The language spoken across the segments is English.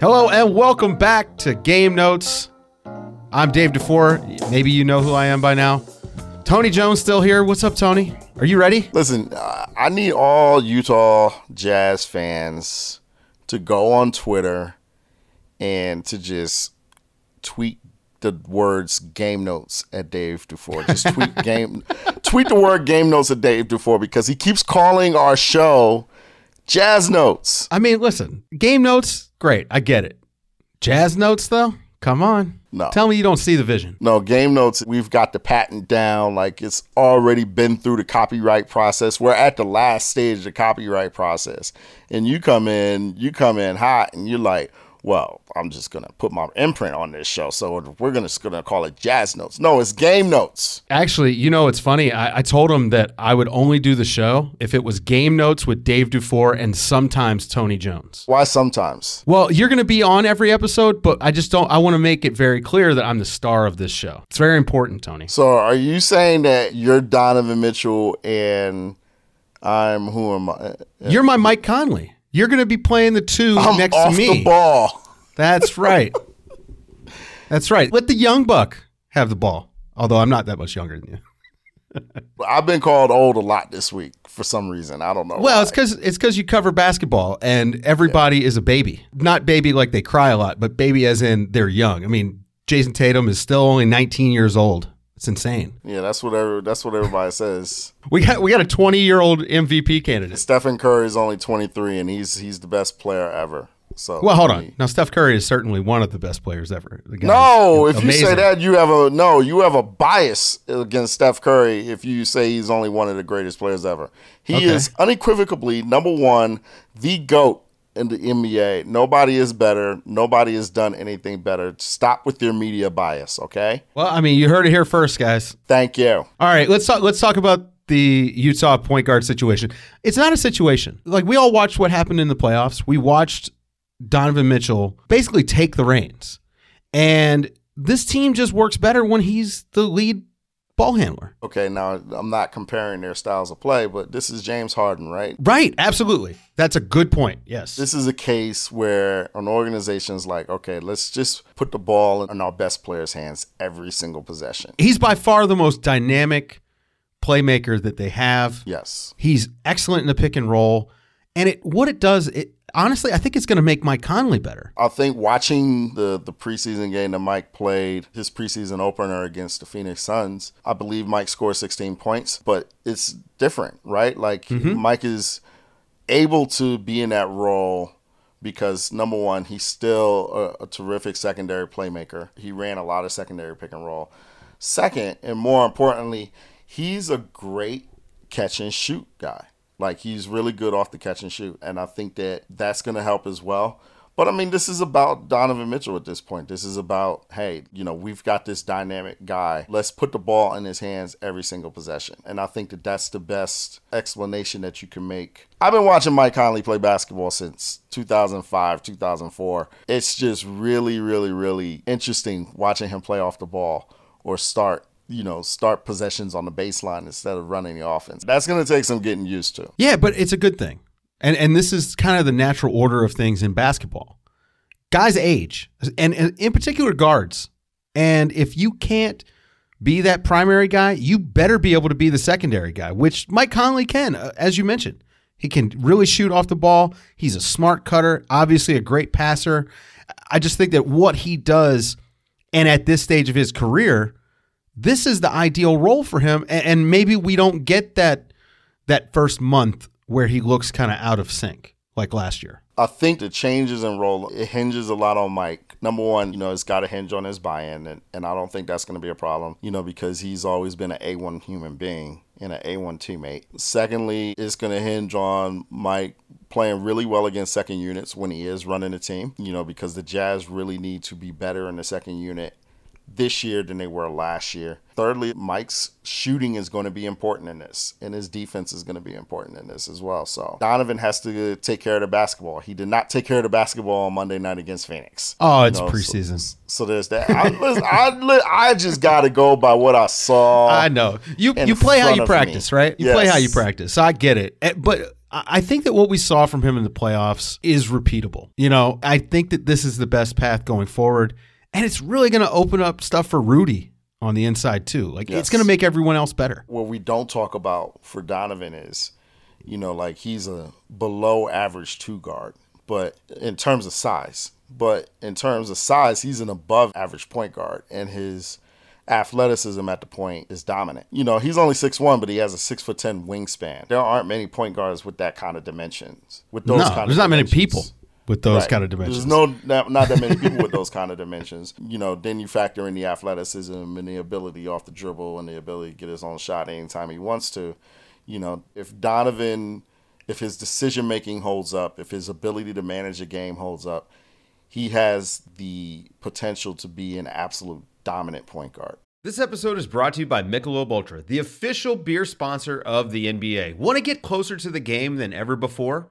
Hello and welcome back to Game Notes. I'm Dave Dufour. Maybe you know who I am by now. Tony Jones still here. What's up, Tony? Are you ready? Listen, uh, I need all Utah Jazz fans to go on Twitter and to just tweet the words game notes at Dave Dufour. Just tweet game tweet the word game notes at Dave Dufour because he keeps calling our show Jazz Notes. I mean, listen, Game Notes, great. I get it. Jazz Notes, though? Come on. No. Tell me you don't see the vision. No, game notes, we've got the patent down. Like it's already been through the copyright process. We're at the last stage of the copyright process. And you come in, you come in hot and you're like, well, I'm just gonna put my imprint on this show. So we're gonna just gonna call it jazz notes. No, it's game notes. Actually, you know, it's funny. I, I told him that I would only do the show if it was Game Notes with Dave Dufour and sometimes Tony Jones. Why sometimes? Well, you're going to be on every episode, but I just don't. I want to make it very clear that I'm the star of this show. It's very important, Tony. So are you saying that you're Donovan Mitchell and I'm who am I? You're my Mike Conley. You're going to be playing the 2 I'm next to me. the ball. That's right. That's right. Let the young buck have the ball. Although I'm not that much younger than you. I've been called old a lot this week for some reason. I don't know. Well, why. it's because it's because you cover basketball, and everybody is a baby. Not baby like they cry a lot, but baby as in they're young. I mean, Jayson Tatum is still only 19 years old. It's insane. yeah, that's what every, that's what everybody says. We got we got a 20 year old MVP candidate. Stephen Curry is only 23 and he's he's the best player ever. So Well, hold on. mean- Now, Steph Curry is certainly one of the best players ever. No, if you say that, you have a no. You have a bias against Steph Curry if you say he's only one of the greatest players ever. He Okay. is unequivocally number one, the goat in the NBA. Nobody is better. Nobody has done anything better. Stop with your media bias, okay? Well, I mean, you heard it here first, guys. Thank you. All right, let's talk. Let's talk about the Utah point guard situation. It's not a situation like we all watched what happened in the playoffs. We watched Donovan Mitchell basically take the reins, and this team just works better when he's the lead ball handler. Okay, now I'm not comparing their styles of play, but this is James Harden, right? Right? Absolutely. That's a good point. Yes. This is a case where an organization's like, okay, let's just put the ball in our best players' hands every single possession. he's by far the most dynamic playmaker that they have. Yes. He's excellent in the pick and roll, and it what it does. It honestly, I think it's going to make Mike Conley better. I think watching the the preseason game that Mike played, his preseason opener against the Phoenix Suns, I believe Mike scored 16 points, but it's different, right? Like mm-hmm. Mike is able to be in that role because number one, he's still a, a terrific secondary playmaker. He ran a lot of secondary pick and roll. Second, and more importantly, he's a great catch and shoot guy. Like he's really good off the catch and shoot, and I think that that's going to help as well. But I mean, this is about Donovan Mitchell at this point. This is about, hey, you know, we've got this dynamic guy. Let's put the ball in his hands every single possession. And I think that that's the best explanation that you can make. I've been watching Mike Conley play basketball since 2005, 2004. It's just really, really, really interesting watching him play off the ball or start you know, start possessions on the baseline instead of running the offense. That's going to take some getting used to. Yeah, but it's a good thing. And and this is kind of the natural order of things in basketball. Guys age, and, and in particular guards. And if you can't be that primary guy, you better be able to be the secondary guy, which Mike Conley can, uh, as you mentioned. He can really shoot off the ball. He's a smart cutter, obviously a great passer. I just think that what he does, and at this stage of his career, this is the ideal role for him. And, and maybe we don't get that that first month where he looks kind of out of sync like last year. I think the changes in role it hinges a lot on Mike. Number one, you know, it's got to hinge on his buy-in, and, and I don't think that's going to be a problem. You know, because he's always been an A1 human being. and an A1 teammate. Secondly, it's going to hinge on Mike playing really well against second units when he is running the team, you know, because the Jazz really need to be better in the second unit this year than they were last year. Thirdly, Mike's shooting is going to be important in this, and his defense is going to be important in this as well. So Donovan has to take care of the basketball. He did not take care of the basketball on Monday night against Phoenix. Oh, it's You know, preseason. So, so there's that. I, listen, I, I just got to go by what I saw. I know you. You play how you practice, me. right? You play how you practice. So I get it, Eh, but I think that what we saw from him in the playoffs is repeatable. You know, I think that this is the best path going forward, and it's really going to open up stuff for Rudy on the inside too. Like it's going to make everyone else better. what we don't talk about for Donovan is, you know, like he's a below average two guard, but in terms of size, but in terms of size, he's an above average point guard, and his athleticism at the point is dominant. You know, he's only six one, but he has a six foot ten wingspan. There aren't many point guards with that kind of dimensions. With those no, kind there's of not many people with those Right. kind of dimensions. There's no not, not that many people with those kind of dimensions. You know, then you factor in the athleticism and the ability off the dribble and the ability to get his own shot anytime he wants to. You know, if Donovan, if his decision making holds up, if his ability to manage a game holds up, he has the potential to be an absolute dominant point guard. This episode is brought to you by Michelob Ultra, the official beer sponsor of the NBA. Want to get closer to the game than ever before?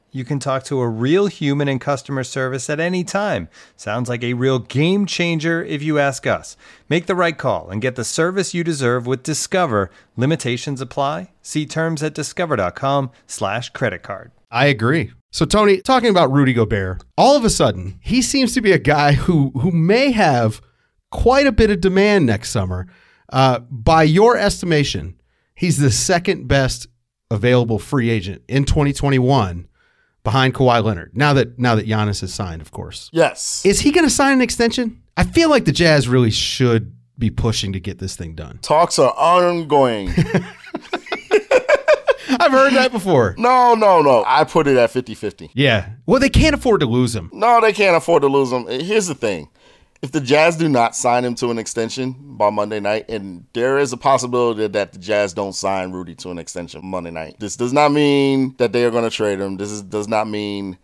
You can talk to a real human in customer service at any time. Sounds like a real game changer if you ask us. Make the right call and get the service you deserve with Discover. Limitations apply. See terms at discover.com/slash credit card. I agree. So Tony, talking about Rudy Gobert, all of a sudden he seems to be a guy who who may have quite a bit of demand next summer. Uh, by your estimation, he's the second best available free agent in 2021 behind Kawhi Leonard. Now that now that Giannis has signed, of course. Yes. Is he going to sign an extension? I feel like the Jazz really should be pushing to get this thing done. Talks are ongoing. I've heard that before. no, no, no. I put it at 50 50. Yeah. Well, they can't afford to lose him. No, they can't afford to lose him. Here's the thing. If the Jazz do not sign him to an extension by Monday night, and there is a possibility that the Jazz don't sign Rudy to an extension Monday night, this does not mean that they are going to trade him. This is, does not mean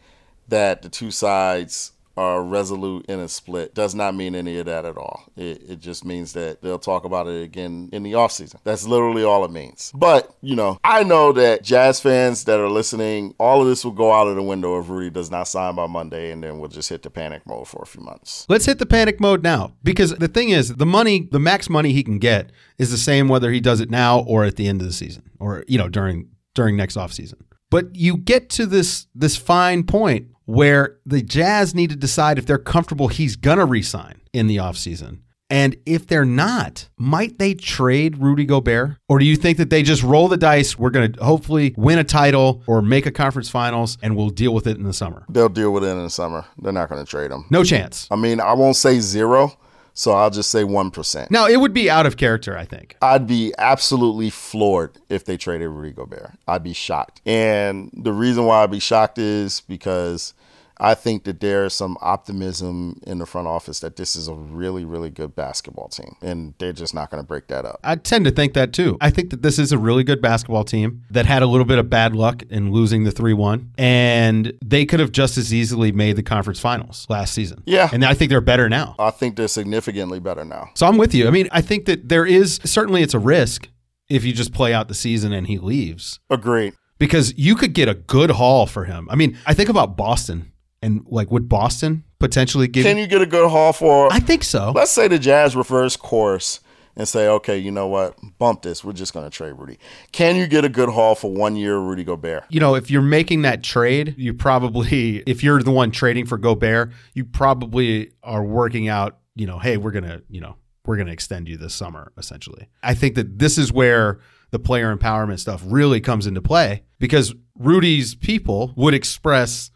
that the two sides are resolute in a split. Does not mean any of that at all. It, it just means that they'll talk about it again in the offseason. That's literally all it means. But, you know, I know that Jazz fans that are listening, all of this will go out of the window if Rudy does not sign by Monday, and then we'll just hit the panic mode for a few months. Let's hit the panic mode now because the thing is, the money, the max money he can get is the same whether he does it now or at the end of the season or you know during during next offseason. But you get to this this fine point where the Jazz need to decide if they're comfortable he's going to resign in the offseason. And if they're not, might they trade Rudy Gobert? Or do you think that they just roll the dice? We're going to hopefully win a title or make a conference finals and we'll deal with it in the summer. They'll deal with it in the summer. They're not going to trade him. No chance. I mean, I won't say zero, so I'll just say 1%. Now, it would be out of character, I think. I'd be absolutely floored if they traded Rudy Gobert. I'd be shocked. And the reason why I'd be shocked is because I think that there's some optimism in the front office that this is a really, really good basketball team. And they're just not going to break that up. I tend to think that too. I think that this is a really good basketball team that had a little bit of bad luck in losing the 3 1, and they could have just as easily made the conference finals last season. Yeah. And I think they're better now. I think they're significantly better now. So I'm with you. I mean, I think that there is certainly it's a risk if you just play out the season and he leaves Agreed. because you could get a good haul for him. I mean, I think about Boston and like would Boston potentially give Can you get a good haul for, I think so. let's say the Jazz reverse course and say, okay, you know what? Bump this. We're just going to trade Rudy. Can you get a good haul for one year Rudy Gobert? you know, if you're making that trade, you probably, if you're the one trading for Gobert, you probably are working out, you know, hey, we're going to, you know, we're going to extend you this summer, essentially. I think that this is where the player empowerment stuff really comes into play because Rudy's people would express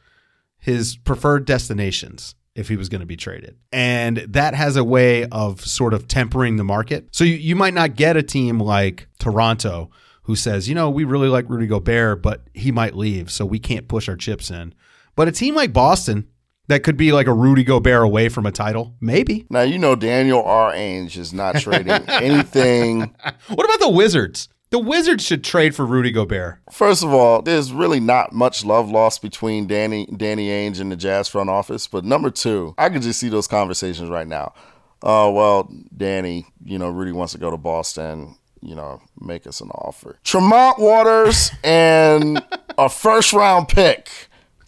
his preferred destinations if he was going to be traded. And that has a way of sort of tempering the market. So you, you might not get a team like Toronto who says, you know, we really like Rudy Gobert, but he might leave, so we can't push our chips in. But a team like Boston that could be like a Rudy Gobert away from a title, maybe. Now you know Daniel R. Ainge is not trading anything. What about the Wizards? The Wizards should trade for Rudy Gobert. First of all, there's really not much love lost between Danny Danny Ainge and the Jazz front office. But number two, I could just see those conversations right now. Oh well, Danny, you know, Rudy wants to go to Boston. You know, make us an offer. Tremont Waters and a first round pick.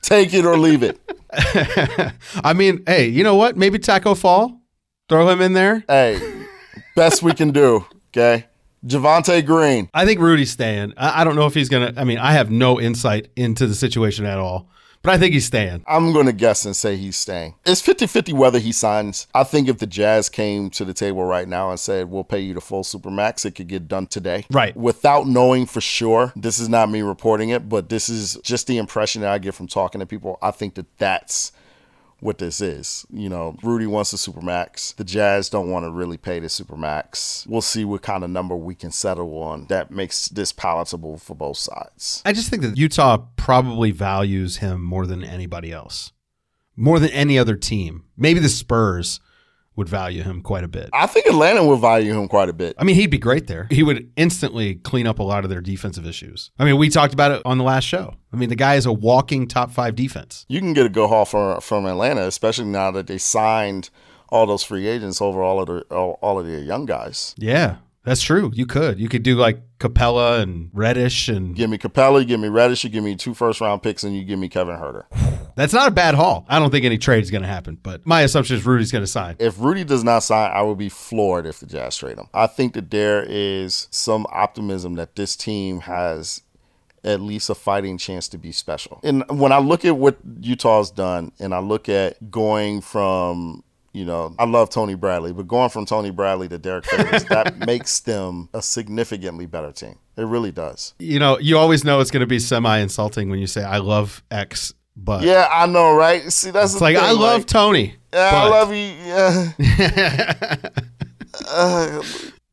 Take it or leave it. I mean, hey, you know what? Maybe Taco Fall. Throw him in there. Hey, best we can do. Okay. Javonte Green. I think Rudy's staying. I, I don't know if he's gonna. I mean, I have no insight into the situation at all, but I think he's staying. I'm going to guess and say he's staying. It's 50 50 whether he signs. I think if the Jazz came to the table right now and said, we'll pay you the full Supermax, it could get done today. Right. Without knowing for sure, this is not me reporting it, but this is just the impression that I get from talking to people. I think that that's what this is. You know, Rudy wants the Supermax. The Jazz don't want to really pay the Supermax. We'll see what kind of number we can settle on that makes this palatable for both sides. I just think that Utah probably values him more than anybody else, more than any other team. Maybe the Spurs would value him quite a bit. I think Atlanta would value him quite a bit. I mean, he'd be great there. He would instantly clean up a lot of their defensive issues. I mean, we talked about it on the last show. I mean, the guy is a walking top five defense. You can get a go haul from from Atlanta, especially now that they signed all those free agents over all of the all, all of their young guys. Yeah, that's true. You could. You could do like Capela and Reddish, and Give me Capela, you give me Reddish, you give me two first round picks, and you give me Kevin Huerter. that's not a bad haul. I don't think any trade is going to happen, but my assumption is Rudy's going to sign. If Rudy does not sign, I will be floored if the Jazz trade him. I think that there is some optimism that this team has at least a fighting chance to be special. And when I look at what Utah's done and I look at going from you know, I love Tony Bradley, but going from Tony Bradley to Derrick Favors, that makes them a significantly better team. It really does. You know, you always know it's going to be semi insulting when you say, I love X, but Yeah, I know, right? See, that's like, thing, I love like, Tony. Yeah, I love you. Yeah. Uh,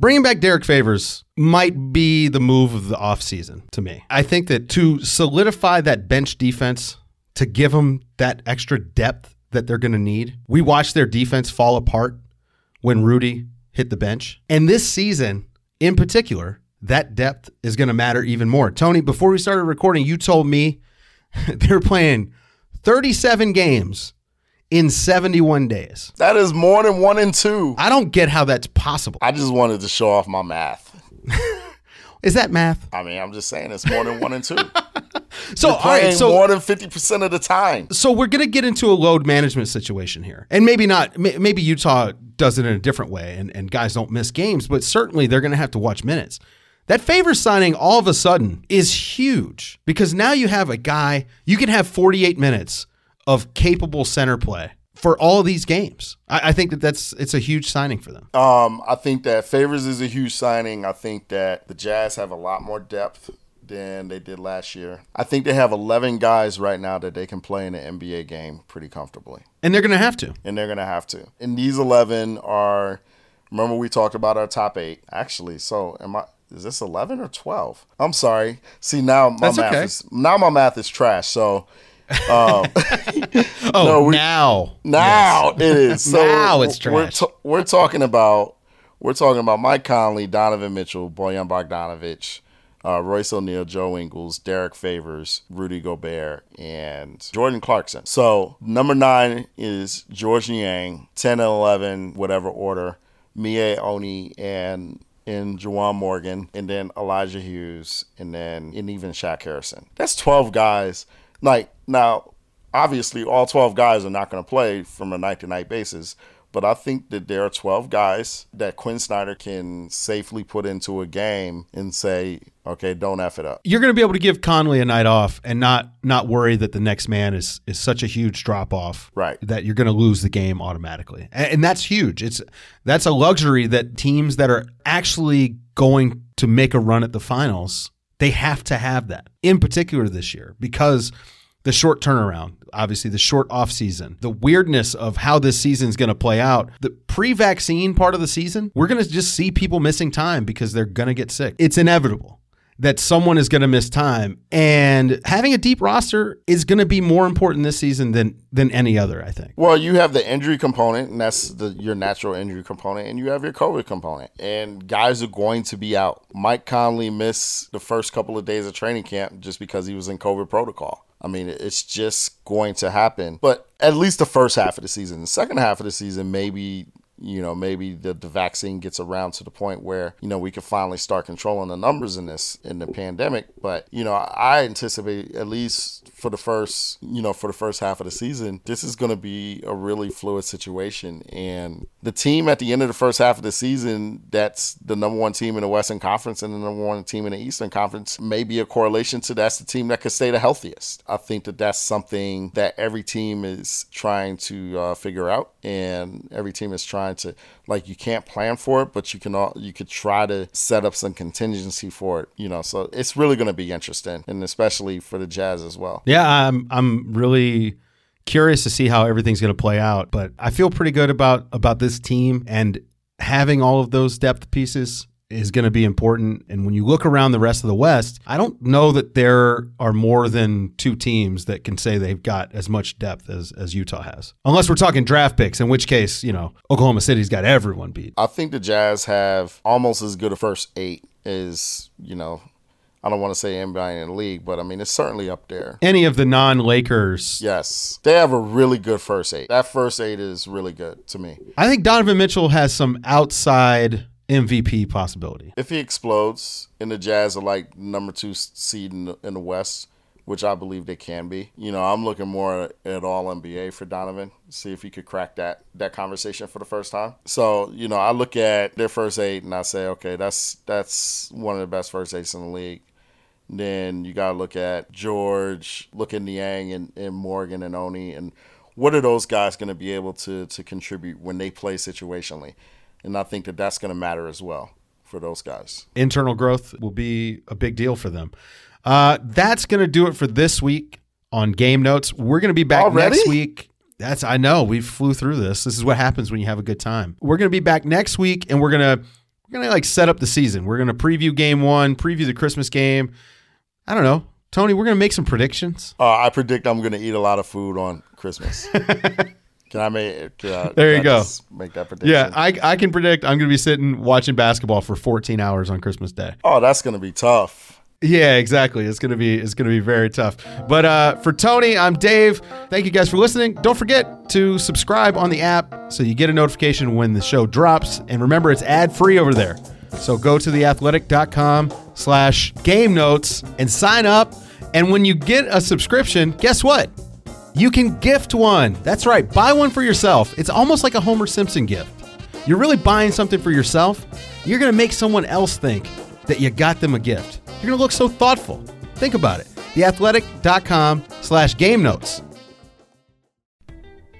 Bringing back Derrick Favors might be the move of the offseason to me. I think that to solidify that bench defense, to give them that extra depth that they're going to need, we watched their defense fall apart when Rudy hit the bench. And this season, in particular, that depth is going to matter even more. Tony, before we started recording, you told me they're playing 37 games in 71 days. that is more than one and two. I don't get how that's possible. I just wanted to show off my math. Is that math? I mean, I'm just saying it's more than one and two. So, all Playing right, so more than 50% of the time. so we're going to get into a load management situation here. And maybe not, maybe Utah does it in a different way and, and guys don't miss games, but certainly they're going to have to watch minutes. That favor signing all of a sudden is huge because now you have a guy, you can have 48 minutes of capable center play for all of these games. I, I think that that's it's a huge signing for them. Um, I think that Favors is a huge signing. I think that the Jazz have a lot more depth than they did last year. I think they have 11 guys right now that they can play in an NBA game pretty comfortably. And they're going to have to. and they're gonna have to. And these eleven are. Remember we talked about our top eight. Actually, so am I? is this 11 or 12? I'm sorry. See now my That's math okay. is now my math is trash. So um, Oh, No, we- now. now it is. So Now it's We're, trash. ta- we're talking about we're talking about Mike Conley, Donovan Mitchell, Bojan Bogdanovic, uh, Royce O'Neale, Joe Ingles, Derrick Favors, Rudy Gobert, and Jordan Clarkson. So number nine is Georges Niang, 10 and 11, whatever order, Miye Oni, and and Juwan Morgan, and then Elijah Hughes, and then and even Shaq Harrison. That's 12 guys. Like now, obviously all 12 guys are not going to play from a night to night basis but i think that there are 12 guys that quinn snyder can safely put into a game and say okay don't f it up You're going to be able to give Conley a night off and not not worry that the next man is is such a huge drop off, Right. That you're going to lose the game automatically, and, and that's huge. It's that's a luxury that teams that are actually going to make a run at the finals they have to have that. In particular this year because the short turnaround, obviously the short off season, the weirdness of how this season is going to play out. The pre-vaccine part of the season, we're going to just see people missing time because they're going to get sick. It's inevitable that someone is going to miss time and having a deep roster is going to be more important this season than than any other, I think. well you have the injury component and that's the your natural injury component and you have your covid component and guys are going to be out mike conley missed the first couple of days of training camp just because he was in covid protocol I mean, it's just going to happen. But at least the first half of the season. The second half of the season, maybe you know, maybe the, the vaccine gets around to the point where, you know, we can finally start controlling the numbers in this in the pandemic. But, you know, I anticipate at least for the first, you know, for the first half of the season, this is going to be a really fluid situation. And the team at the end of the first half of the season, that's the number one team in the Western Conference and the number one team in the Eastern Conference, may be a correlation to that's the team that could stay the healthiest. I think that that's something that every team is trying to uh, figure out, and every team is trying to like you can't plan for it, but you can all you could try to set up some contingency for it. You know, so it's really going to be interesting, and especially for the Jazz as well. Yeah, I'm I'm really curious to see how everything's going to play out, but I feel pretty good about about this team and having all of those depth pieces is going to be important. And when you look around the rest of the West, I don't know that there are more than two teams that can say they've got as much depth as as Utah has. Unless we're talking draft picks, in which case, you know, Oklahoma City's got everyone beat. I think the Jazz have almost as good a first eight as you know. I don't want to say anybody in the league, but I mean it's certainly up there. Any of the non-Lakers, Yes, they have a really good first eight. That first eight is really good to me. I think Donovan Mitchell has some outside MVP possibility. If he explodes, and the Jazz are like number two seed in the, in the West, which I believe they can be. You know, I'm looking more at all NBA for Donovan, see if he could crack that that conversation for the first time. So, you know, I look at their first eight and I say, okay, that's that's one of the best first eights in the league. Then you gotta look at Georges, look at Niang and, and Morgan and Oni, and what are those guys going to be able to to contribute when they play situationally? And I think that that's going to matter as well for those guys. internal growth will be a big deal for them. Uh, that's going to do it for this week on Game Notes. We're going to be back Already? next week. That's I know we flew through this. This is what happens when you have a good time. We're going to be back next week, and we're gonna we're gonna like set up the season. We're going to preview Game One, preview the Christmas game. I don't know, Tony. We're going to make some predictions. Uh, I predict I'm going to eat a lot of food on Christmas. can I make? Can I, There you go. Make that prediction. Yeah, I I can predict I'm going to be sitting watching basketball for 14 hours on Christmas Day. oh, that's going to be tough. Yeah, exactly. It's gonna be it's gonna be very tough. But uh, for Tony, I'm Dave. Thank you guys for listening. Don't forget to subscribe on the app so you get a notification when the show drops. And remember, it's ad free over there. So go to theathletic.com slash game notes and sign up. And when you get a subscription, guess what? You can gift one. That's right. Buy one for yourself. It's almost like a Homer Simpson gift. You're really buying something for yourself. You're going to make someone else think that you got them a gift. You're going to look so thoughtful. Think about it. Theathletic.com slash game notes.